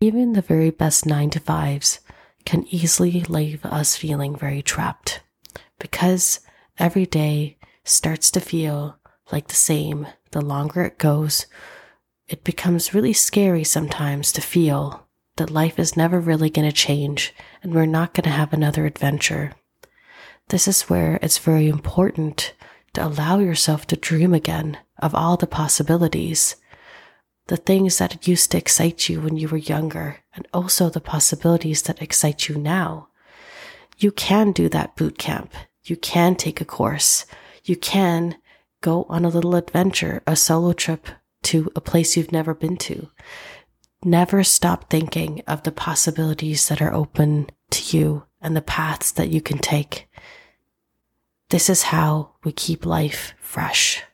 Even the very best nine to fives can easily leave us feeling very trapped because every day starts to feel like the same the longer it goes. It becomes really scary sometimes to feel that life is never really going to change and we're not going to have another adventure. This is where it's very important to allow yourself to dream again of all the possibilities, the things that used to excite you when you were younger, and also the possibilities that excite you now. You can do that boot camp. You can take a course. You can go on a little adventure, a solo trip to a place you've never been to. Never stop thinking of the possibilities that are open to you and the paths that you can take. This is how we keep life fresh.